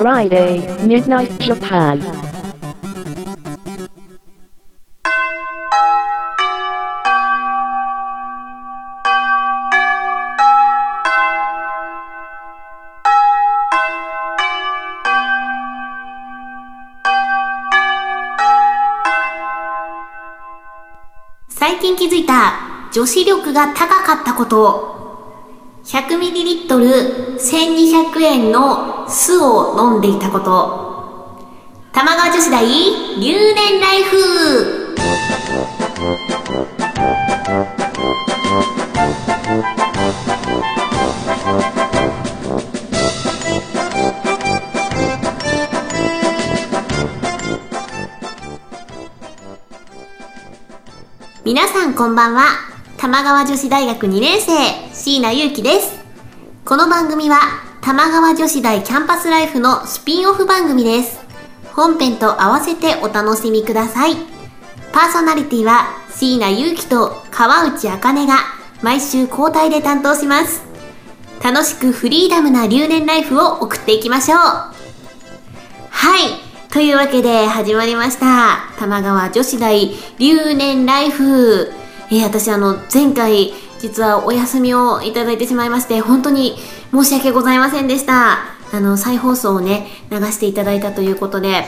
Friday, Midnight Japan. 最近気づいた女子力が高かったこと。100ml1200 円の酢を飲んでいたこと。玉川女子大留年ライフ皆さんこんばんは。玉川女子大学2年生、椎名祐希です。この番組は、玉川女子大キャンパスライフのスピンオフ番組です。本編と合わせてお楽しみください。パーソナリティは、椎名祐希と川内茜が毎週交代で担当します。楽しくフリーダムな留年ライフを送っていきましょう。はい。というわけで始まりました。玉川女子大留年ライフ。えー私あの、前回実はお休みをいただいてしまいまして、本当に申し訳ございませんでした。あの、再放送をね、流していただいたということで、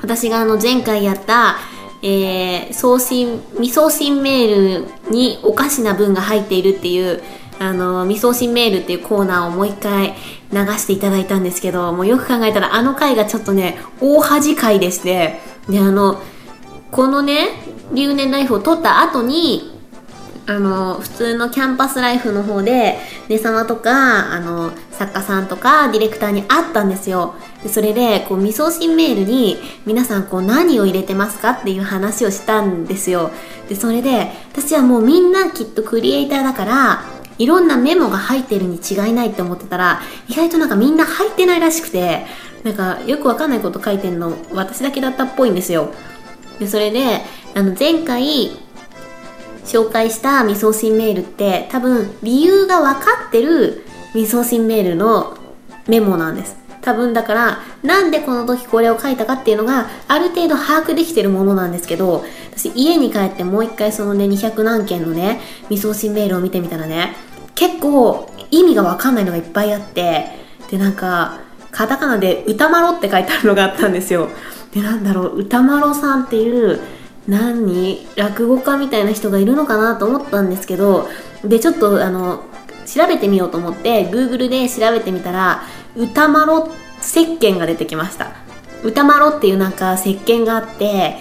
私があの、前回やった、えー送信、未送信メールにおかしな文が入っているっていう、あの、未送信メールっていうコーナーをもう一回流していただいたんですけど、もうよく考えたらあの回がちょっとね、大恥回でして、で、あの、このね、留年ライフを撮った後に、あの、普通のキャンパスライフの方で、ね様とか、あの、作家さんとか、ディレクターに会ったんですよ。でそれで、こう、未送信メールに、皆さん、こう、何を入れてますかっていう話をしたんですよ。で、それで、私はもうみんなきっとクリエイターだから、いろんなメモが入ってるに違いないって思ってたら、意外となんかみんな入ってないらしくて、なんか、よくわかんないこと書いてんの、私だけだったっぽいんですよ。で、それで、あの、前回、紹介した未送信メールって多分理由が分かってる未送信メールのメモなんです。多分だからなんでこの時これを書いたかっていうのがある程度把握できてるものなんですけど私家に帰ってもう一回そのね200何件のね未送信メールを見てみたらね結構意味が分かんないのがいっぱいあってでなんかカタカナで歌まろって書いてあるのがあったんですよ。でなんだろう歌まろさんっていう何落語家みたいな人がいるのかなと思ったんですけどでちょっとあの調べてみようと思って Google で調べてみたら歌まろ石鹸が出てきました。歌まろっていうなんか石鹸があって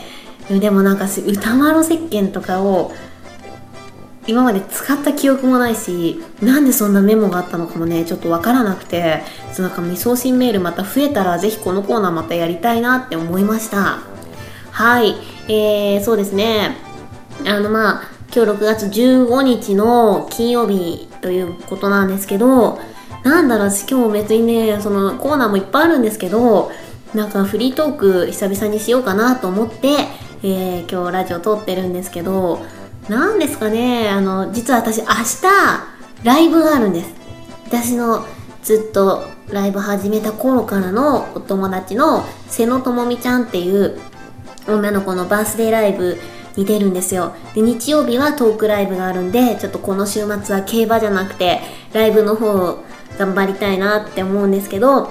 でもなんか歌まろ石鹸とかを今まで使った記憶もないしなんでそんなメモがあったのかもねちょっとわからなくてそうなんか未送信メールまた増えたらぜひこのコーナーまたやりたいなって思いました。はい。えー、そうですね。あのまあ今日6月15日の金曜日ということなんですけどなんだろう今日別にねそのコーナーもいっぱいあるんですけどなんかフリートーク久々にしようかなと思って、えー今日ラジオ撮ってるんですけどなんですかねあの実は私明日ライブがあるんです。私のずっとライブ始めた頃からのお友達の瀬野智美ちゃんっていう女の子のバースデーライブに出るんですよ。で日曜日はトークライブがあるんでちょっとこの週末は競馬じゃなくてライブの方を頑張りたいなって思うんですけど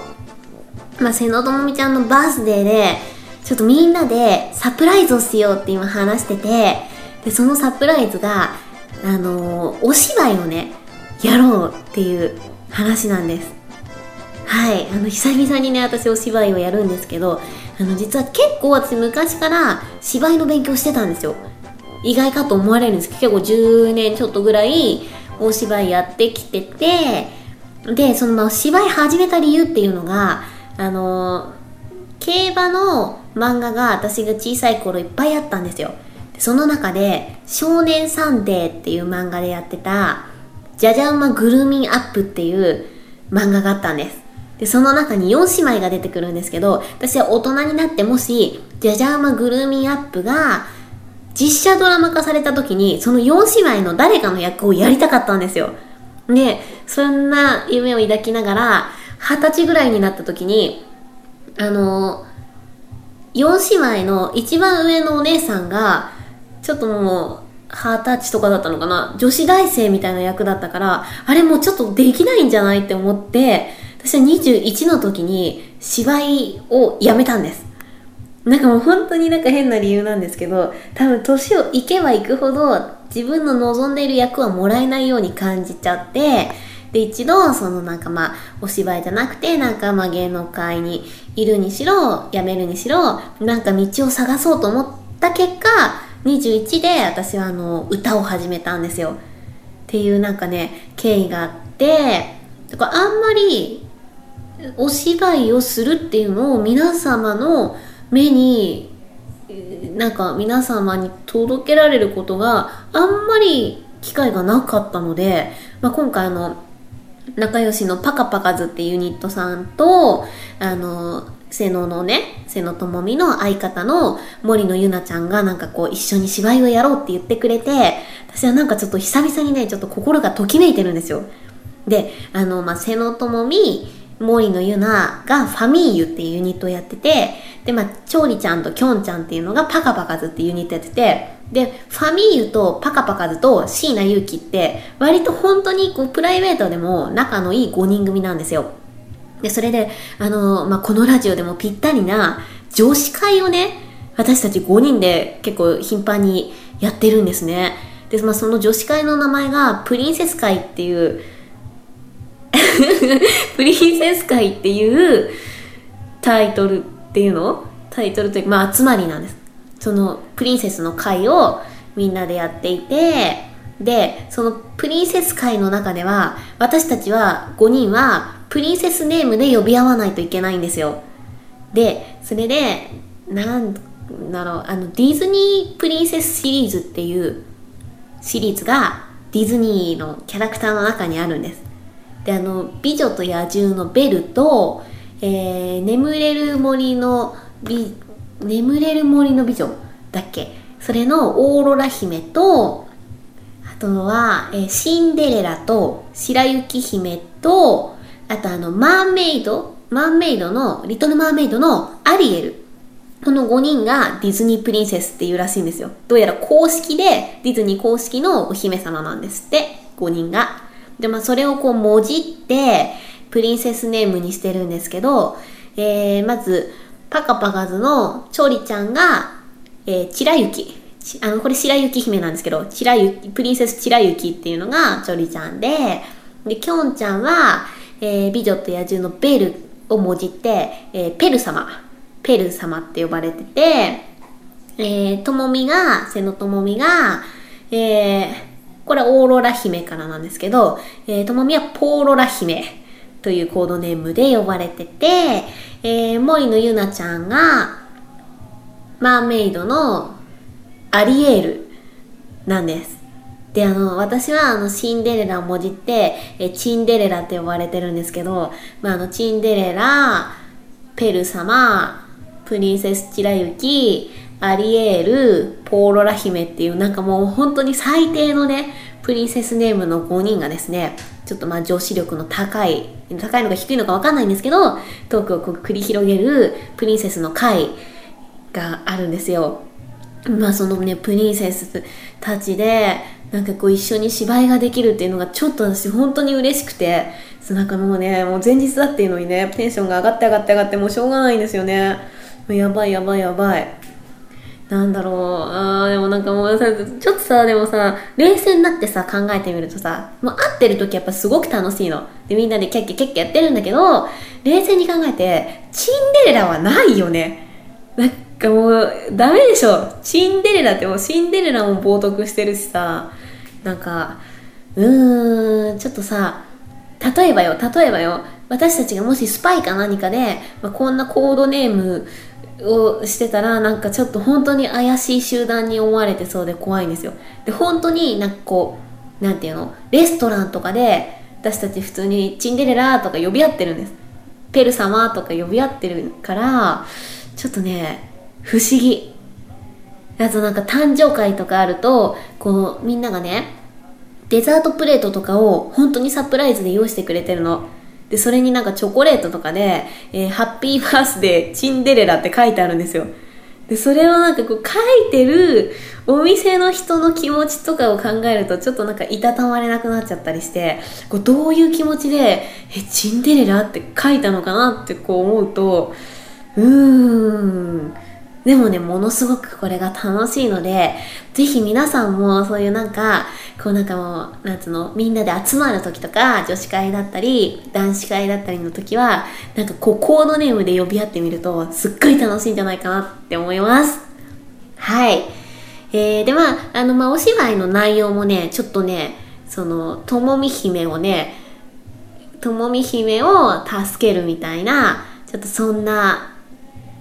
まあ瀬野智美ちゃんのバースデーでちょっとみんなでサプライズをしようって今話しててでそのサプライズがあのーお芝居をねやろうっていう話なんです。はい。あの久々にね私お芝居をやるんですけどあの実は結構私昔から芝居の勉強してたんですよ。意外かと思われるんです。けど結構10年ちょっとぐらいお芝居やってきててでそのまあ芝居始めた理由っていうのがあの競馬の漫画が私が小さい頃いっぱいあったんですよ。その中で「少年サンデー」っていう漫画でやってた「じゃじゃ馬グルーミンアップ」っていう漫画があったんです。でその中に4姉妹が出てくるんですけど私は大人になってもし「じゃじゃ馬グルーミンアップ」が実写ドラマ化された時にその4姉妹の誰かの役をやりたかったんですよ。でそんな夢を抱きながら二十歳ぐらいになった時にあの4姉妹の一番上のお姉さんがちょっともう二十歳とかだったのかな女子大生みたいな役だったからあれもうちょっとできないんじゃないって思って私は21の時に芝居をやめたんです。なんかもう本当になんか変な理由なんですけど多分年をいけばいくほど自分の望んでいる役はもらえないように感じちゃってで一度そのなんかまあお芝居じゃなくてなんかまあ芸能界にいるにしろ辞めるにしろなんか道を探そうと思った結果21で私はあの歌を始めたんですよ。っていうなんかね経緯があってだからあんまりお芝居をするっていうのを皆様の目になんか皆様に届けられることがあんまり機会がなかったので、まあ、今回あの仲良しのパカパカズっていうユニットさんとあの瀬野のね瀬野智美の相方の森野ゆなちゃんがなんかこう一緒に芝居をやろうって言ってくれて私はなんかちょっと久々にねちょっと心がときめいてるんですよ。であの、まあ、瀬野智美森のゆながファミーユっていうユニットをやってて、で、まあ、調理ちゃんときょんちゃんっていうのがパカパカズっていうユニットやってて、で、ファミーユとパカパカズと椎名祐希って、割と本当にこうプライベートでも仲のいい5人組なんですよ。で、それで、あの、まあ、このラジオでもぴったりな女子会をね、私たち5人で結構頻繁にやってるんですね。で、まあ、その女子会の名前がプリンセス会っていう プリンセス会っていうタイトルっていうの？タイトルというか、まあ、集まりなんです。そのプリンセスの会をみんなでやっていて、で、そのプリンセス会の中では、私たちは5人はプリンセスネームで呼び合わないといけないんですよ。で、それで、なんだろう、あの、ディズニープリンセスシリーズっていうシリーズがディズニーのキャラクターの中にあるんです。であの「美女と野獣」のベルと、えー、眠れる森の美眠れる森の美女だっけ？それのオーロラ姫とあとは、えー、シンデレラと白雪姫とあとあのマーメイドマーメイドのリトルマーメイドのアリエル。この5人がディズニープリンセスっていうらしいんですよ。どうやら公式でディズニー公式のお姫様なんですって。5人が。で、まあ、それをこう、もじって、プリンセスネームにしてるんですけど、えー、まず、パカパカズのチョリちゃんが、えー、チラユキ。あの、これ白雪姫なんですけど、チラユキ、プリンセスチラユキっていうのがチョリちゃんで、で、キョンちゃんは、えー、美女と野獣のベルをもじって、えー、ペル様。ペル様って呼ばれてて、えー、ともみが、瀬野ともみが、えー、これはオーロラ姫からなんですけど、えー、ともみはポーロラ姫というコードネームで呼ばれてて、えー、森のゆなちゃんが、マーメイドのアリエールなんです。で、あの、私はあの、シンデレラをもじって、えチンデレラって呼ばれてるんですけど、まあ、あの、チンデレラ、ペル様、プリンセスチラユキ、アリエール、ポーロラ姫っていうなんかもう本当に最低のね、プリンセスネームの5人がですね、ちょっとまあ女子力の高い、高いのか低いのかわかんないんですけど、トークを繰り広げるプリンセスの会があるんですよ。まあそのね、プリンセスたちで、なんかこう一緒に芝居ができるっていうのがちょっと私本当に嬉しくて、なんかもうね、もう前日だっていうのにね、テンションが上がって上がって上がってもうしょうがないんですよね。やばいやばいやばい。なんだろう、あーでもなんかもうさ、ちょっとさ、でもさ、冷静になってさ、考えてみるとさ、もう会ってる時やっぱすごく楽しいの。で、みんなでキャッキャキャッキャやってるんだけど、冷静に考えて、チンデレラはないよね。なんかもう、ダメでしょ。チンデレラってもうシンデレラも冒涜してるしさ、なんか、うーん、ちょっとさ、例えばよ、例えばよ、私たちがもしスパイか何かで、まあ、こんなコードネーム、をしてたらなんかちょっと本当に怪しい集団に思われてそうで怖いんですよ。で本当になんかこうなんていうの？レストランとかで私たち普通にチンデレラとか呼び合ってるんです。ペル様とか呼び合ってるからちょっとね不思議。あとなんか誕生会とかあるとこうみんながねデザートプレートとかを本当にサプライズで用意してくれてるの。で、それになんかチョコレートとかで、えーハッピーバースデーチンデレラって書いてあるんですよ。で、それをなんかこう書いてるお店の人の気持ちとかを考えるとちょっとなんかいたたまれなくなっちゃったりして、こうどういう気持ちで、え、チンデレラって書いたのかなってこう思うと、うーん。でもね、ものすごくこれが楽しいので、ぜひ皆さんもそういうなんか、こうなんかもう、なんつうの、みんなで集まる時とか、女子会だったり、男子会だったりの時は、なんかこうコードネームで呼び合ってみると、すっごい楽しいんじゃないかなって思います。はい。えー、で、まあ、あの、まあ、お芝居の内容もね、ちょっとね、その、ともみ姫をね、ともみ姫を助けるみたいな、ちょっとそんな、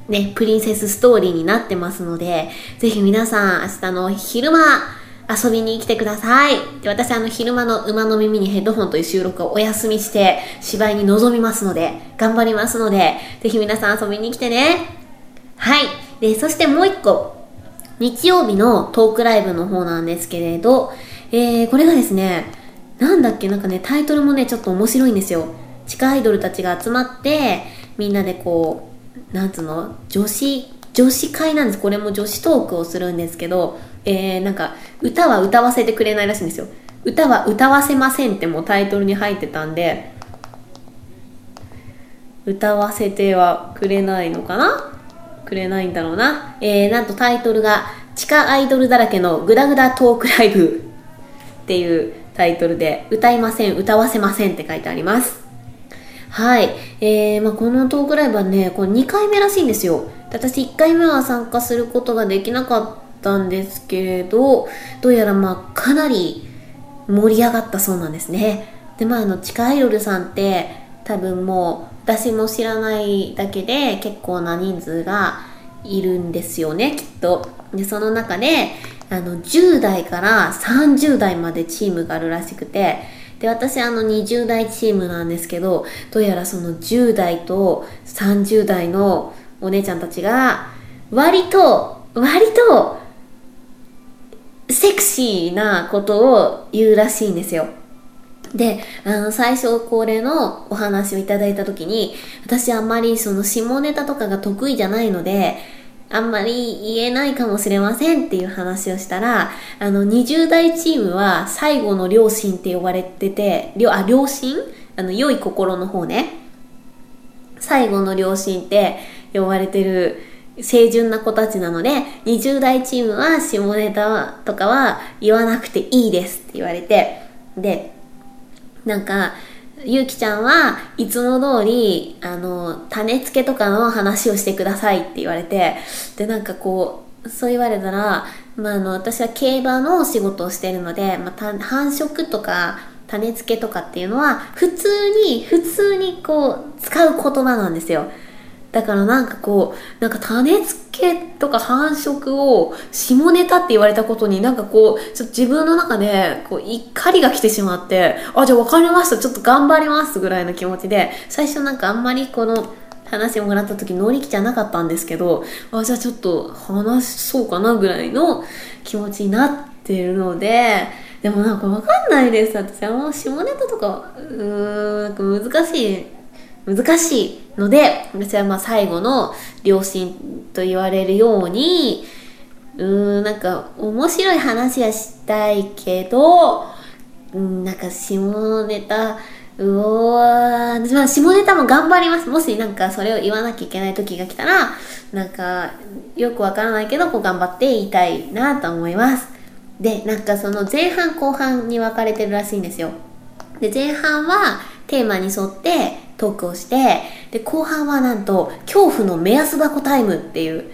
ね、プリンセスストーリーになってますので、ぜひ皆さん明日の昼間遊びに来てください。で私あの昼間の馬の耳にヘッドホンという収録をお休みして芝居に臨みますので、頑張りますので、ぜひ皆さん遊びに来てね。はい。で、そしてもう一個、日曜日のトークライブの方なんですけれど、えー、これがですね、なんだっけ、なんかね、タイトルもね、ちょっと面白いんですよ。地下アイドルたちが集まって、みんなでこう、なんつうの、女子、女子会なんです。これも女子トークをするんですけど、えー、なんか、歌は歌わせてくれないらしいんですよ。歌は歌わせませんってもうタイトルに入ってたんで、歌わせてはくれないのかな？くれないんだろうな。えー、なんとタイトルが、地下アイドルだらけのグダグダトークライブっていうタイトルで、歌いません、歌わせませんって書いてあります。はい。えー、まあこのトークライブはね、これ2回目らしいんですよ。私1回目は参加することができなかったんですけれど、どうやらまあかなり盛り上がったそうなんですね。で、まああの、地下アイドルさんって多分もう私も知らないだけで結構な人数がいるんですよね、きっと。で、その中で、あの、10代から30代までチームがあるらしくて、で、私あの20代チームなんですけど、どうやらその10代と30代のお姉ちゃんたちが、割と、割と、セクシーなことを言うらしいんですよ。で、あの、最初これのお話をいただいたときに、私あんまりその下ネタとかが得意じゃないので、あんまり言えないかもしれませんっていう話をしたら、あの、20代チームは最後の両親って呼ばれてて、両、あ、両親あの、良い心の方ね。最後の両親って呼ばれてる清純な子たちなので、20代チームは下ネタとかは言わなくていいですって言われて、で、なんか、ゆうきちゃんはいつも通り、あの、種付けとかの話をしてくださいって言われて、で、なんかこう、そう言われたら、まあ、あの、私は競馬の仕事をしてるので、まあ、た繁殖とか、種付けとかっていうのは、普通に、普通にこう、使う言葉なんですよ。だからなんかこう、なんか種付けとか繁殖を下ネタって言われたことになんかこう、ちょっと自分の中でこう怒りが来てしまって、あ、じゃあ分かりました、ちょっと頑張りますぐらいの気持ちで、最初なんかあんまりこの話をもらった時乗り気じゃなかったんですけど、あ、じゃあちょっと話そうかなぐらいの気持ちになってるので、でもなんかわかんないです。私あんま下ネタとか、うーん、なんか難しい。難しいので、私はまあ最後の両親と言われるように、うーん、なんか面白い話はしたいけど、うん、なんか下ネタ、うおー、まあ下ネタも頑張ります。もしなんかそれを言わなきゃいけない時が来たら、なんかよくわからないけど、こう頑張って言いたいなと思います。で、なんかその前半後半に分かれてるらしいんですよ。で、前半はテーマに沿ってトークをして、で、後半はなんと恐怖の目安箱タイムっていう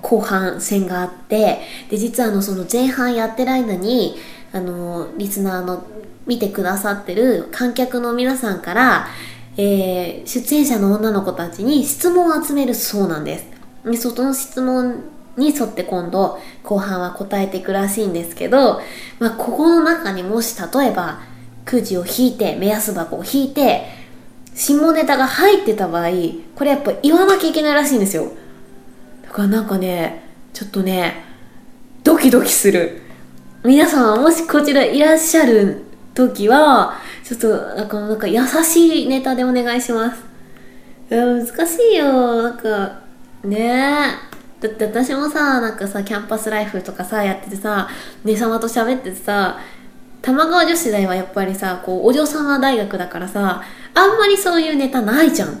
後半戦があって、で、実はあのその前半やってる間に、あの、リスナーの見てくださってる観客の皆さんから、えー、出演者の女の子たちに質問を集めるそうなんです。で、その質問に沿って今度後半は答えていくらしいんですけど、まあ、ここの中にもし例えばくじを引いて目安箱を引いて下ネタが入ってた場合これやっぱ言わなきゃいけないらしいんですよ。だからなんかねちょっとねドキドキする。皆さんもしこちらいらっしゃる時はちょっとなんかなんか優しいネタでお願いします。いや難しいよ。なんかね。えだって私もさなんかさキャンパスライフとかさやっててさ姉様と喋っててさ玉川女子大はやっぱりさこうお嬢様大学だからさあんまりそういうネタないじゃん。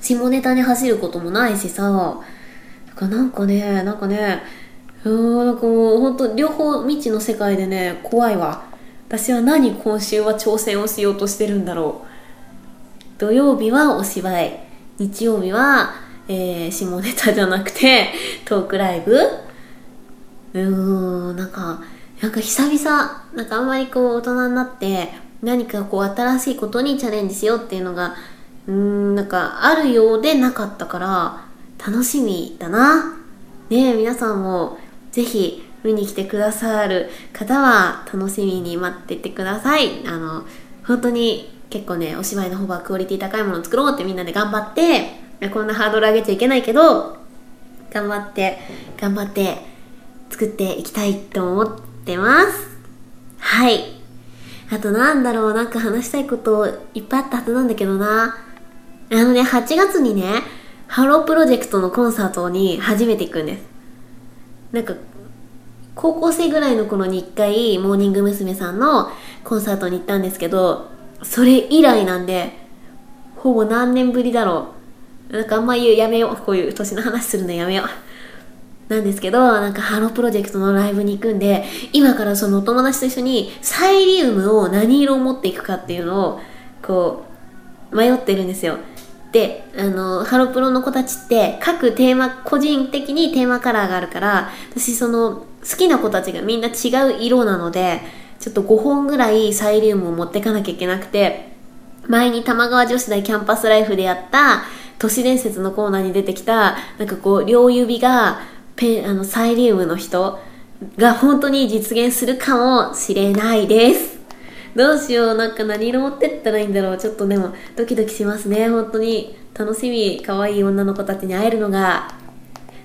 下ネタに走ることもないしさ。なんかねなんかねうーんなんかもうほんと両方未知の世界でね怖いわ。私は何今週は挑戦をしようとしてるんだろう。土曜日はお芝居。日曜日は、えー下ネタじゃなくてトークライブ。うーんなんかなんか久々なんかあんまりこう大人になって何かこう新しいことにチャレンジしようっていうのがうーんなんかあるようでなかったから楽しみだな。ね皆さんもぜひ見に来てくださる方は楽しみに待っててください。あの本当に結構ねお芝居の方がクオリティ高いものを作ろうってみんなで頑張ってこんなハードル上げちゃいけないけど頑張って頑張って作っていきたいと思ってます。はい。あとなんだろうなんか話したいこといっぱいあったはずなんだけどな。あのね8月にねハロープロジェクトのコンサートに初めて行くんです。なんか高校生ぐらいの頃に一回モーニング娘。さんのコンサートに行ったんですけどそれ以来なんでほぼ何年ぶりだろう。なんかあんま言うやめよう。こういう年の話するのやめよう。なんですけどなんかハロプロジェクトのライブに行くんで今からそのお友達と一緒にサイリウムを何色を持っていくかっていうのをこう迷ってるんですよ。であのハロプロの子たちって各テーマ個人的にテーマカラーがあるから私その好きな子たちがみんな違う色なのでちょっと5本ぐらいサイリウムを持ってかなきゃいけなくて前に玉川女子大キャンパスライフでやった都市伝説のコーナーに出てきたなんかこう両指がペあのサイリウムの人が本当に実現するかもしれないです。どうしようなんか何色持ってったらいいんだろう。ちょっとでもドキドキしますね。本当に楽しみ可愛い女の子たちに会えるのが。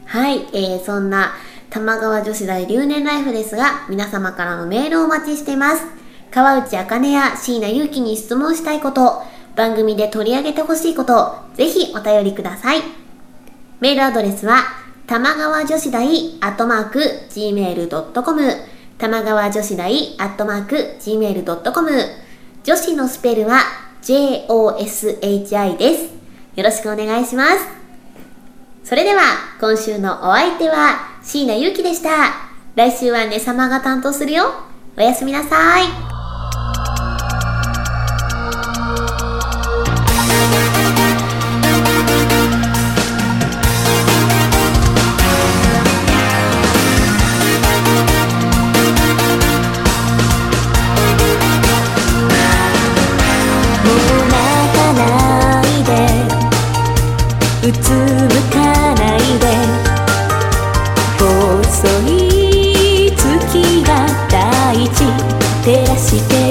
はい、えー、そんな玉川女子大留年ライフですが皆様からのメールをお待ちしています。川内茜や椎名祐希に質問したいこと番組で取り上げてほしいことぜひお便りください。メールアドレスは玉川女子大アットマーク gmail.com 玉川女子大アットマーク gmail.com 女子のスペルは joshi です。よろしくお願いします。それでは今週のお相手は椎名ゆうきでした。来週はね様が担当するよ。おやすみなさい。うつむかないで。細い月が大地照らして